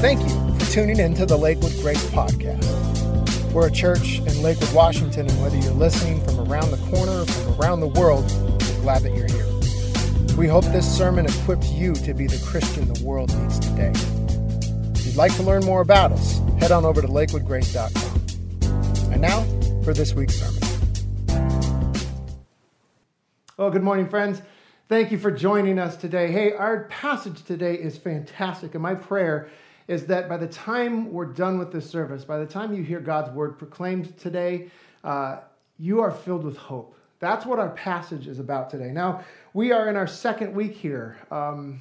Thank you for tuning in to the Lakewood Grace Podcast. We're a church in Lakewood, Washington, and whether you're listening from around the corner or from around the world, we're glad that you're here. We hope this sermon equips you to be the Christian the world needs today. If you'd like to learn more about us, head on over to lakewoodgrace.com. And now for this week's sermon. Well, good morning, friends. Thank you for joining us today. Hey, our passage today is fantastic, and my prayer is that by the time we're done with this service, by the time you hear God's word proclaimed today, uh, you are filled with hope. That's what our passage is about today. Now, we are in our second week here. Um,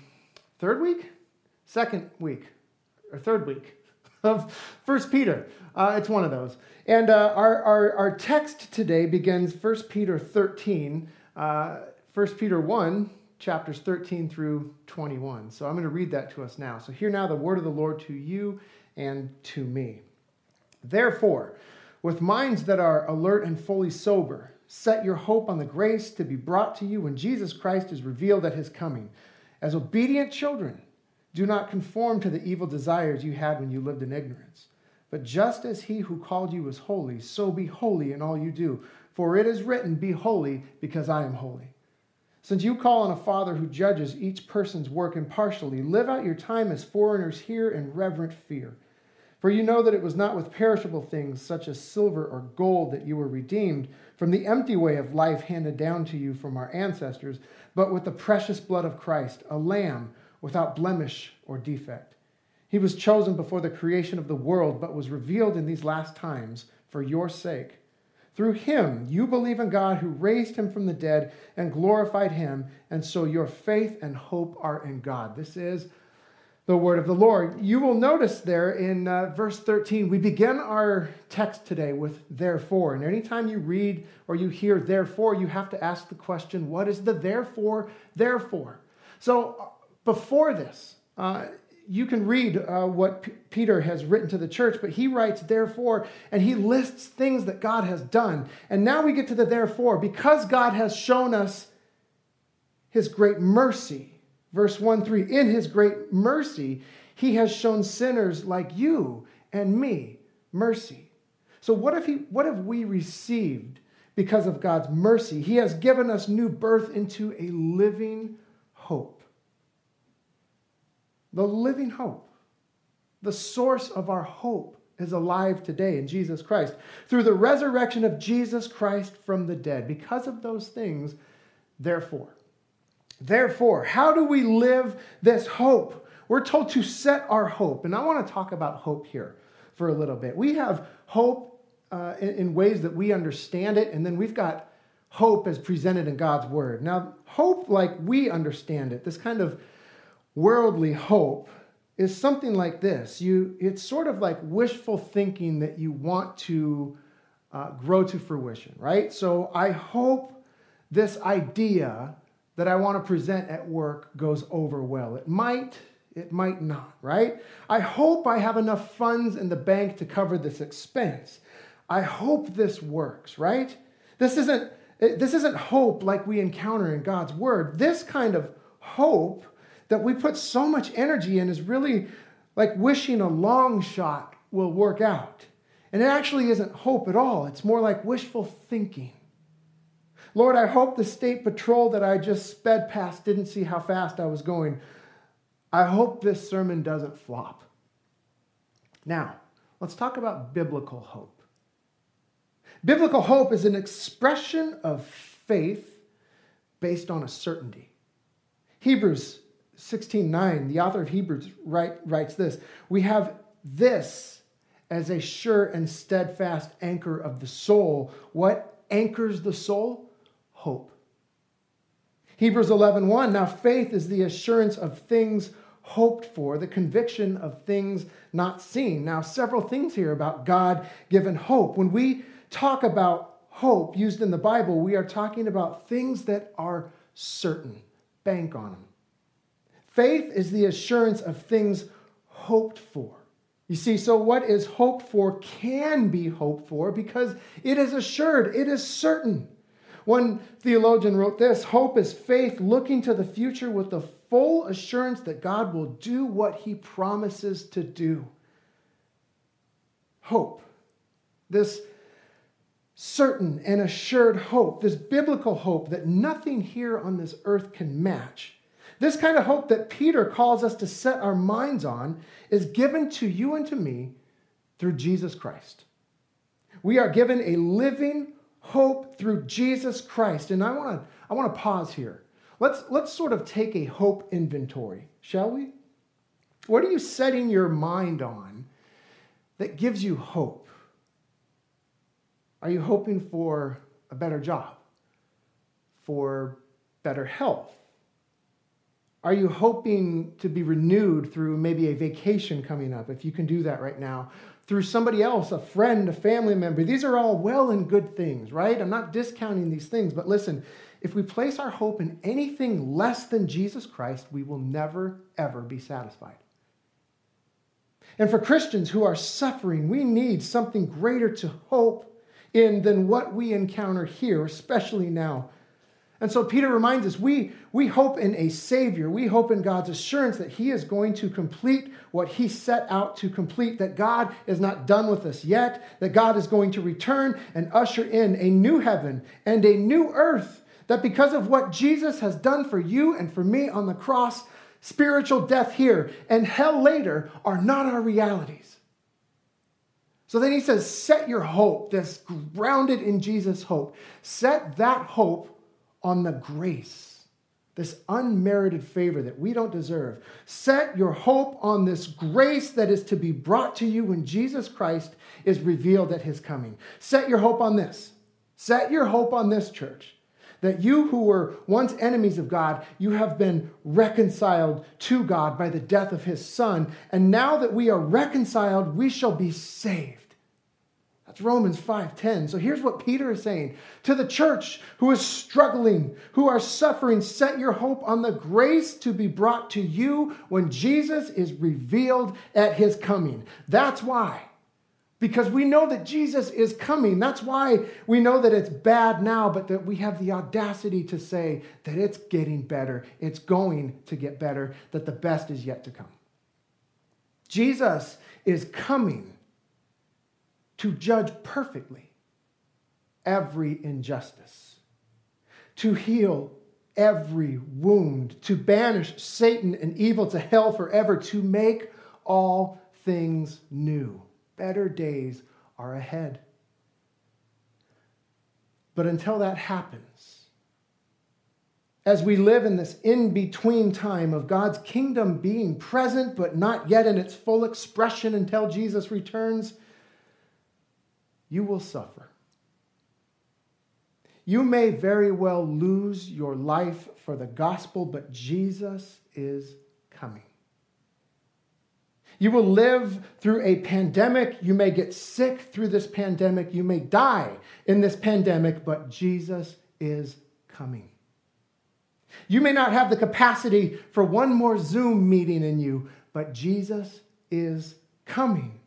third week? Second week, or third week of First Peter. Uh, it's one of those. And uh, our, our, our text today begins First Peter 13. Uh, 1 Peter 1, chapters 13 through 21. So I'm going to read that to us now. So hear now the word of the Lord to you and to me. Therefore, with minds that are alert and fully sober, set your hope on the grace to be brought to you when Jesus Christ is revealed at his coming. As obedient children, do not conform to the evil desires you had when you lived in ignorance. But just as he who called you is holy, so be holy in all you do. For it is written, Be holy, because I am holy. Since you call on a Father who judges each person's work impartially, live out your time as foreigners here in reverent fear. For you know that it was not with perishable things such as silver or gold that you were redeemed from the empty way of life handed down to you from our ancestors, but with the precious blood of Christ, a lamb without blemish or defect. He was chosen before the creation of the world, but was revealed in these last times for your sake. Through him, you believe in God who raised him from the dead and glorified him, and so your faith and hope are in God. This is the word of the Lord. You will notice there in uh, verse 13, we begin our text today with therefore. And anytime you read or you hear therefore, you have to ask the question, what is the therefore, therefore? So uh, before this, uh, you can read uh, what P- Peter has written to the church, but he writes, therefore, and he lists things that God has done. And now we get to the therefore, because God has shown us his great mercy. Verse 1 3 In his great mercy, he has shown sinners like you and me mercy. So, what, if he, what have we received because of God's mercy? He has given us new birth into a living hope the living hope. The source of our hope is alive today in Jesus Christ through the resurrection of Jesus Christ from the dead. Because of those things, therefore. Therefore, how do we live this hope? We're told to set our hope. And I want to talk about hope here for a little bit. We have hope uh, in, in ways that we understand it, and then we've got hope as presented in God's word. Now, hope like we understand it, this kind of worldly hope is something like this. You, it's sort of like wishful thinking that you want to uh, grow to fruition, right? So I hope this idea that I want to present at work goes over well. It might, it might not, right? I hope I have enough funds in the bank to cover this expense. I hope this works, right? This isn't this isn't hope like we encounter in God's word. This kind of hope that we put so much energy in is really like wishing a long shot will work out. And it actually isn't hope at all, it's more like wishful thinking. Lord, I hope the state patrol that I just sped past didn't see how fast I was going. I hope this sermon doesn't flop. Now, let's talk about biblical hope. Biblical hope is an expression of faith based on a certainty. Hebrews 16:9, the author of Hebrews write, writes this We have this as a sure and steadfast anchor of the soul. What anchors the soul? Hope. Hebrews 11:1 1, Now faith is the assurance of things hoped for, the conviction of things not seen. Now several things here about God given hope. When we talk about hope used in the Bible, we are talking about things that are certain. Bank on them. Faith is the assurance of things hoped for. You see, so what is hoped for can be hoped for because it is assured, it is certain. One theologian wrote this Hope is faith looking to the future with the full assurance that God will do what he promises to do. Hope. This certain and assured hope, this biblical hope that nothing here on this earth can match. This kind of hope that Peter calls us to set our minds on is given to you and to me through Jesus Christ. We are given a living hope through Jesus Christ. And I want to I want to pause here. Let's let's sort of take a hope inventory, shall we? What are you setting your mind on that gives you hope? Are you hoping for a better job? For better health? Are you hoping to be renewed through maybe a vacation coming up, if you can do that right now? Through somebody else, a friend, a family member. These are all well and good things, right? I'm not discounting these things, but listen, if we place our hope in anything less than Jesus Christ, we will never, ever be satisfied. And for Christians who are suffering, we need something greater to hope in than what we encounter here, especially now and so Peter reminds us we, we hope in a Savior. We hope in God's assurance that He is going to complete what He set out to complete, that God is not done with us yet, that God is going to return and usher in a new heaven and a new earth, that because of what Jesus has done for you and for me on the cross, spiritual death here and hell later are not our realities. So then he says, set your hope, this grounded in Jesus' hope, set that hope on the grace, this unmerited favor that we don't deserve. Set your hope on this grace that is to be brought to you when Jesus Christ is revealed at his coming. Set your hope on this. Set your hope on this, church. That you who were once enemies of God, you have been reconciled to God by the death of his Son. And now that we are reconciled, we shall be saved. That's Romans 5:10. So here's what Peter is saying to the church who is struggling, who are suffering, set your hope on the grace to be brought to you when Jesus is revealed at his coming. That's why. Because we know that Jesus is coming. That's why we know that it's bad now, but that we have the audacity to say that it's getting better. It's going to get better, that the best is yet to come. Jesus is coming to judge perfectly every injustice, to heal every wound, to banish Satan and evil to hell forever, to make all things new. Better days are ahead. But until that happens, as we live in this in between time of God's kingdom being present but not yet in its full expression until Jesus returns, you will suffer. You may very well lose your life for the gospel, but Jesus is coming. You will live through a pandemic. You may get sick through this pandemic. You may die in this pandemic, but Jesus is coming. You may not have the capacity for one more Zoom meeting in you, but Jesus is coming.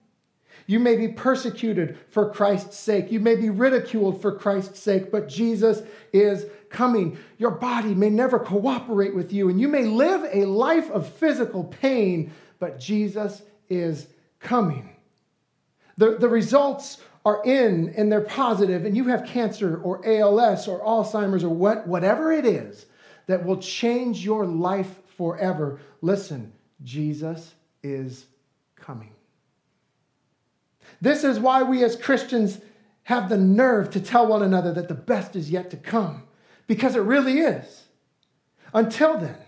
You may be persecuted for Christ's sake. You may be ridiculed for Christ's sake, but Jesus is coming. Your body may never cooperate with you, and you may live a life of physical pain, but Jesus is coming. The, the results are in and they're positive, and you have cancer or ALS or Alzheimer's or what, whatever it is that will change your life forever. Listen, Jesus is coming. This is why we as Christians have the nerve to tell one another that the best is yet to come, because it really is. Until then,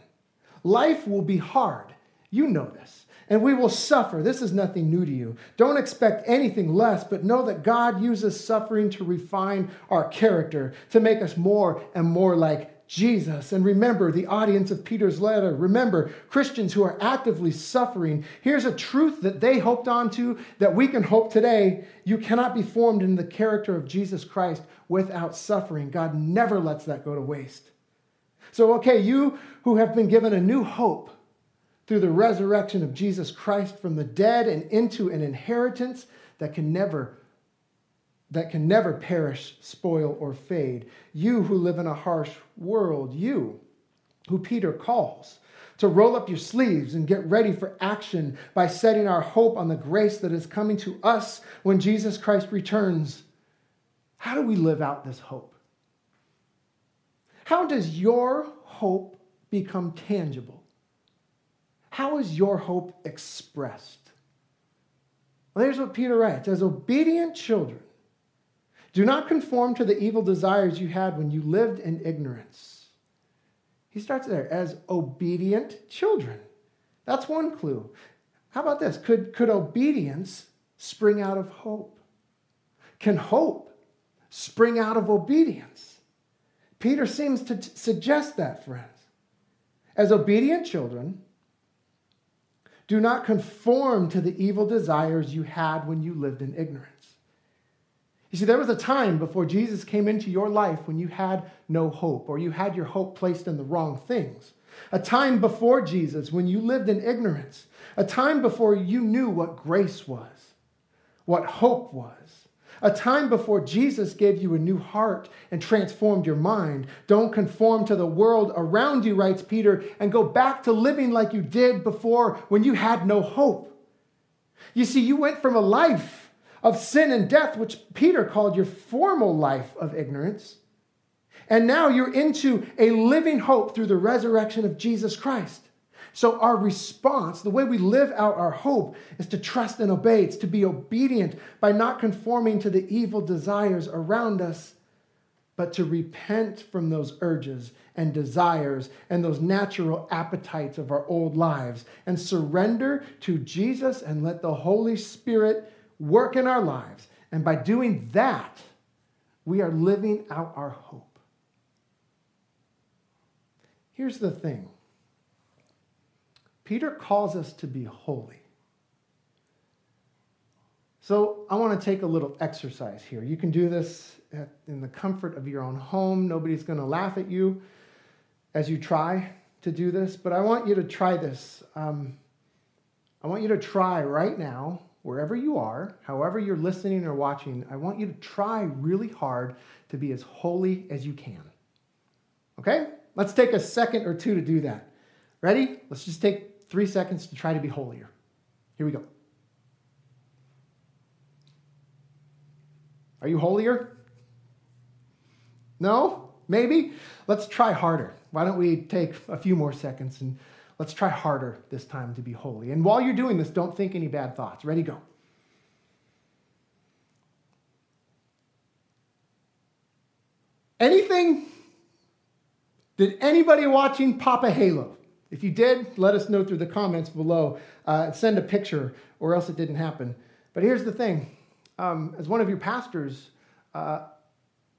life will be hard. You know this. And we will suffer. This is nothing new to you. Don't expect anything less, but know that God uses suffering to refine our character, to make us more and more like Jesus. And remember the audience of Peter's letter. Remember Christians who are actively suffering. Here's a truth that they hoped onto that we can hope today. You cannot be formed in the character of Jesus Christ without suffering. God never lets that go to waste. So, okay, you who have been given a new hope through the resurrection of Jesus Christ from the dead and into an inheritance that can never that can never perish, spoil, or fade. You who live in a harsh world, you who Peter calls to roll up your sleeves and get ready for action by setting our hope on the grace that is coming to us when Jesus Christ returns. How do we live out this hope? How does your hope become tangible? How is your hope expressed? Well, here's what Peter writes As obedient children, do not conform to the evil desires you had when you lived in ignorance. He starts there as obedient children. That's one clue. How about this? Could, could obedience spring out of hope? Can hope spring out of obedience? Peter seems to t- suggest that, friends. As obedient children, do not conform to the evil desires you had when you lived in ignorance. You see, there was a time before Jesus came into your life when you had no hope or you had your hope placed in the wrong things. A time before Jesus when you lived in ignorance. A time before you knew what grace was, what hope was a time before Jesus gave you a new heart and transformed your mind. Don't conform to the world around you, writes Peter, and go back to living like you did before when you had no hope. You see, you went from a life of sin and death, which Peter called your formal life of ignorance, and now you're into a living hope through the resurrection of Jesus Christ. So, our response, the way we live out our hope, is to trust and obey. It's to be obedient by not conforming to the evil desires around us, but to repent from those urges and desires and those natural appetites of our old lives and surrender to Jesus and let the Holy Spirit work in our lives. And by doing that, we are living out our hope. Here's the thing Peter calls us to be holy. So I want to take a little exercise here. You can do this at, in the comfort of your own home. Nobody's going to laugh at you as you try to do this, but I want you to try this. Um, I want you to try right now, wherever you are, however you're listening or watching, I want you to try really hard to be as holy as you can. Okay? Let's take a second or two to do that. Ready? Let's just take three seconds to try to be holier. Here we go. Are you holier? No? Maybe? Let's try harder. Why don't we take a few more seconds and let's try harder this time to be holy. And while you're doing this, don't think any bad thoughts. Ready, go. Anything? Did anybody watching pop a halo? If you did, let us know through the comments below. Uh, send a picture, or else it didn't happen. But here's the thing um, as one of your pastors, uh,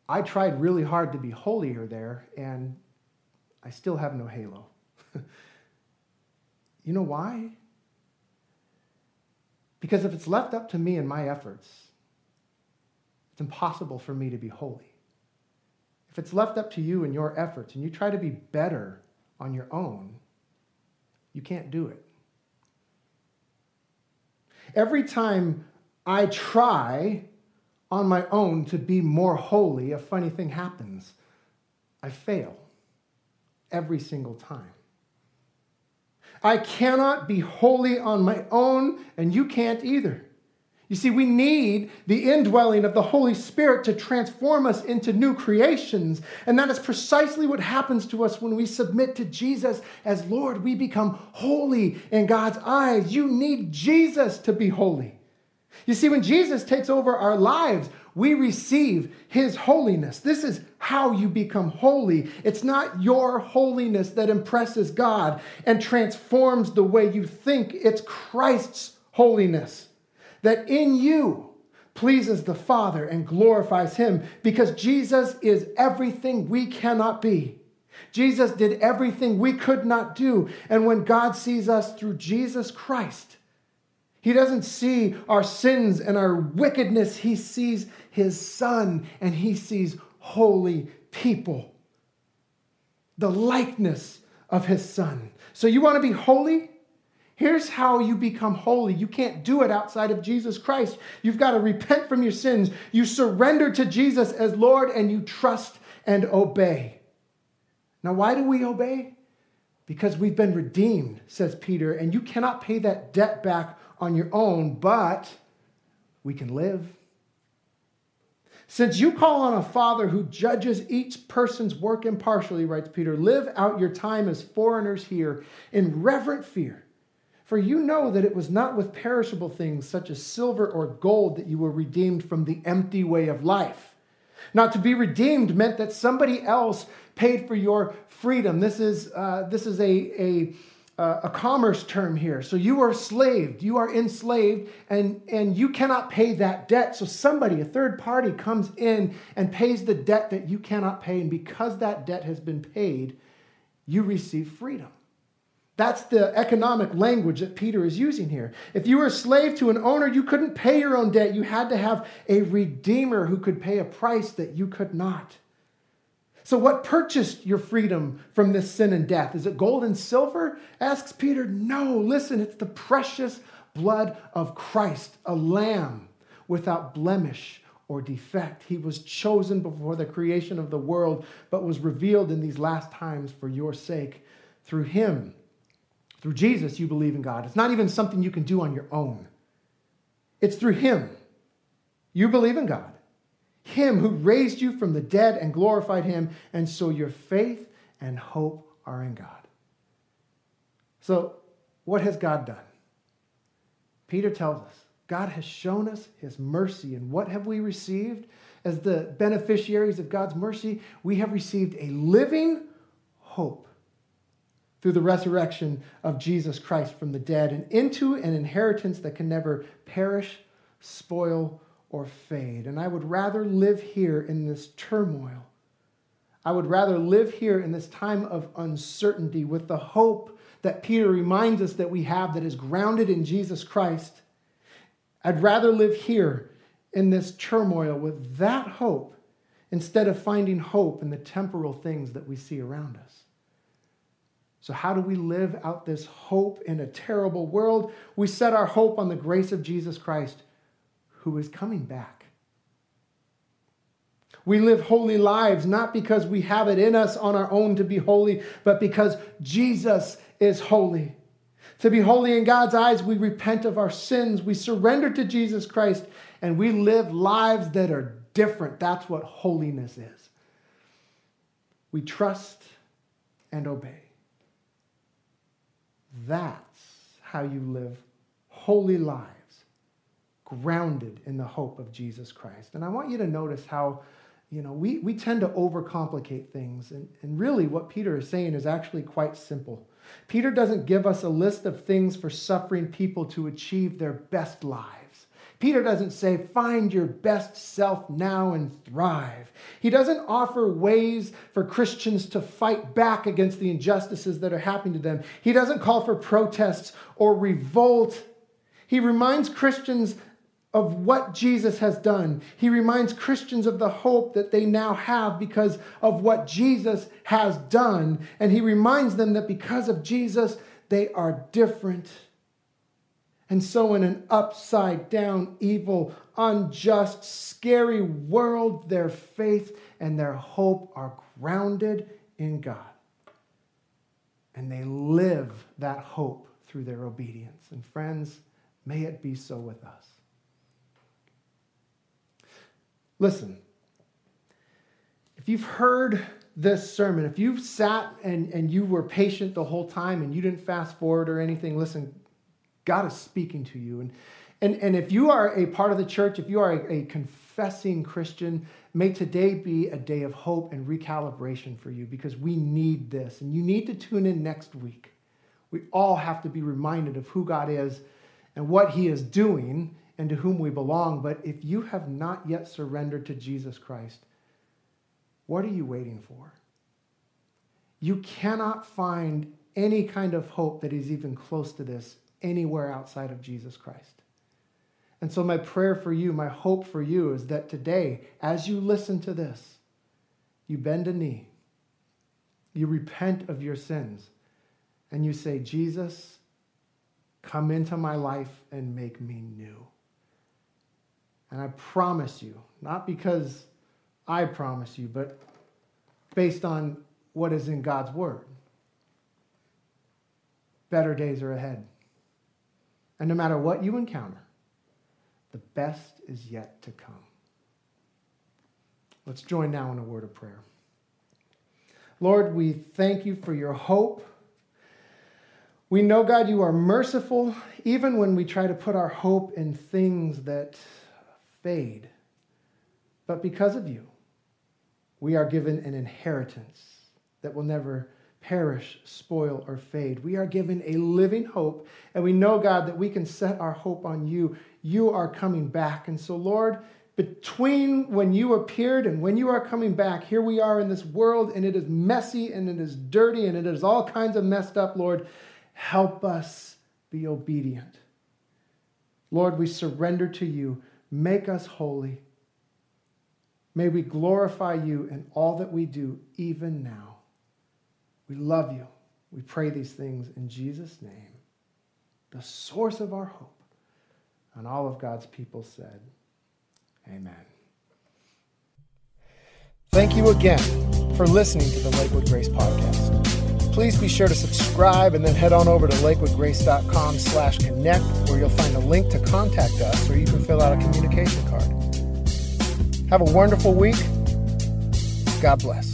I tried really hard to be holier there, and I still have no halo. you know why? Because if it's left up to me and my efforts, it's impossible for me to be holy. If it's left up to you and your efforts, and you try to be better on your own, you can't do it. Every time I try on my own to be more holy, a funny thing happens. I fail every single time. I cannot be holy on my own, and you can't either. You see, we need the indwelling of the Holy Spirit to transform us into new creations. And that is precisely what happens to us when we submit to Jesus as Lord. We become holy in God's eyes. You need Jesus to be holy. You see, when Jesus takes over our lives, we receive his holiness. This is how you become holy. It's not your holiness that impresses God and transforms the way you think, it's Christ's holiness that in you pleases the Father and glorifies Him because Jesus is everything we cannot be. Jesus did everything we could not do. And when God sees us through Jesus Christ, He doesn't see our sins and our wickedness. He sees His Son and He sees holy people, the likeness of His Son. So, you want to be holy? Here's how you become holy. You can't do it outside of Jesus Christ. You've got to repent from your sins. You surrender to Jesus as Lord and you trust and obey. Now, why do we obey? because we've been redeemed, says Peter, and you cannot pay that debt back on your own, but we can live. Since you call on a Father who judges each person's work impartially, writes Peter, live out your time as foreigners here in reverent fear. For you know that it was not with perishable things such as silver or gold that you were redeemed from the empty way of life. Not to be redeemed meant that somebody else paid for your freedom. This is, uh, this is a, a, uh, a commerce term here. So you are slaved, you are enslaved, and, and you cannot pay that debt. So somebody, a third party, comes in and pays the debt that you cannot pay. And because that debt has been paid, you receive freedom. That's the economic language that Peter is using here. If you were a slave to an owner, you couldn't pay your own debt. You had to have a redeemer who could pay a price that you could not. So, what purchased your freedom from this sin and death? Is it gold and silver? Asks Peter. No, listen, it's the precious blood of Christ, a lamb without blemish or defect. He was chosen before the creation of the world, but was revealed in these last times for your sake. Through him, through Jesus, you believe in God. It's not even something you can do on your own, it's through him. You believe in God him who raised you from the dead and glorified him, and so your faith and hope are in God. So, what has God done? Peter tells us God has shown us his mercy, and what have we received? As the beneficiaries of God's mercy, we have received a living hope through the resurrection of Jesus Christ from the dead and into an inheritance that can never perish, spoil, or fade. And I would rather live here in this turmoil. I would rather live here in this time of uncertainty with the hope that Peter reminds us that we have that is grounded in Jesus Christ. I'd rather live here in this turmoil with that hope instead of finding hope in the temporal things that we see around us. So, how do we live out this hope in a terrible world? We set our hope on the grace of Jesus Christ who is coming back. We live holy lives not because we have it in us on our own to be holy, but because Jesus is holy. To be holy in God's eyes, we repent of our sins, we surrender to Jesus Christ, and we live lives that are different. That's what holiness is. We trust and obey. That's how you live holy lives grounded in the hope of Jesus Christ. And I want you to notice how, you know, we, we tend to overcomplicate things. And, and really, what Peter is saying is actually quite simple. Peter doesn't give us a list of things for suffering people to achieve their best lives. Peter doesn't say, find your best self now and thrive. He doesn't offer ways for Christians to fight back against the injustices that are happening to them. He doesn't call for protests or revolt. He reminds Christians of what Jesus has done. He reminds Christians of the hope that they now have because of what Jesus has done. And he reminds them that because of Jesus, they are different. And so, in an upside down, evil, unjust, scary world, their faith and their hope are grounded in God. And they live that hope through their obedience. And, friends, may it be so with us. Listen, if you've heard this sermon, if you've sat and, and you were patient the whole time and you didn't fast forward or anything, listen, God is speaking to you. And, and, and if you are a part of the church, if you are a, a confessing Christian, may today be a day of hope and recalibration for you because we need this. And you need to tune in next week. We all have to be reminded of who God is and what He is doing and to whom we belong. But if you have not yet surrendered to Jesus Christ, what are you waiting for? You cannot find any kind of hope that is even close to this anywhere outside of Jesus Christ. And so, my prayer for you, my hope for you is that today, as you listen to this, you bend a knee, you repent of your sins, and you say, Jesus, come into my life and make me new. And I promise you, not because I promise you, but based on what is in God's word, better days are ahead. And no matter what you encounter, the best is yet to come. Let's join now in a word of prayer. Lord, we thank you for your hope. We know, God, you are merciful even when we try to put our hope in things that fade. But because of you, we are given an inheritance that will never perish, spoil, or fade. We are given a living hope, and we know, God, that we can set our hope on you. You are coming back. And so, Lord, between when you appeared and when you are coming back, here we are in this world, and it is messy and it is dirty and it is all kinds of messed up, Lord. Help us be obedient. Lord, we surrender to you. Make us holy. May we glorify you in all that we do, even now. We love you. We pray these things in Jesus' name, the source of our hope. And all of God's people said, Amen. Thank you again for listening to the Lakewood Grace Podcast. Please be sure to subscribe and then head on over to lakewoodgrace.com slash connect where you'll find a link to contact us or you can fill out a communication card. Have a wonderful week. God bless.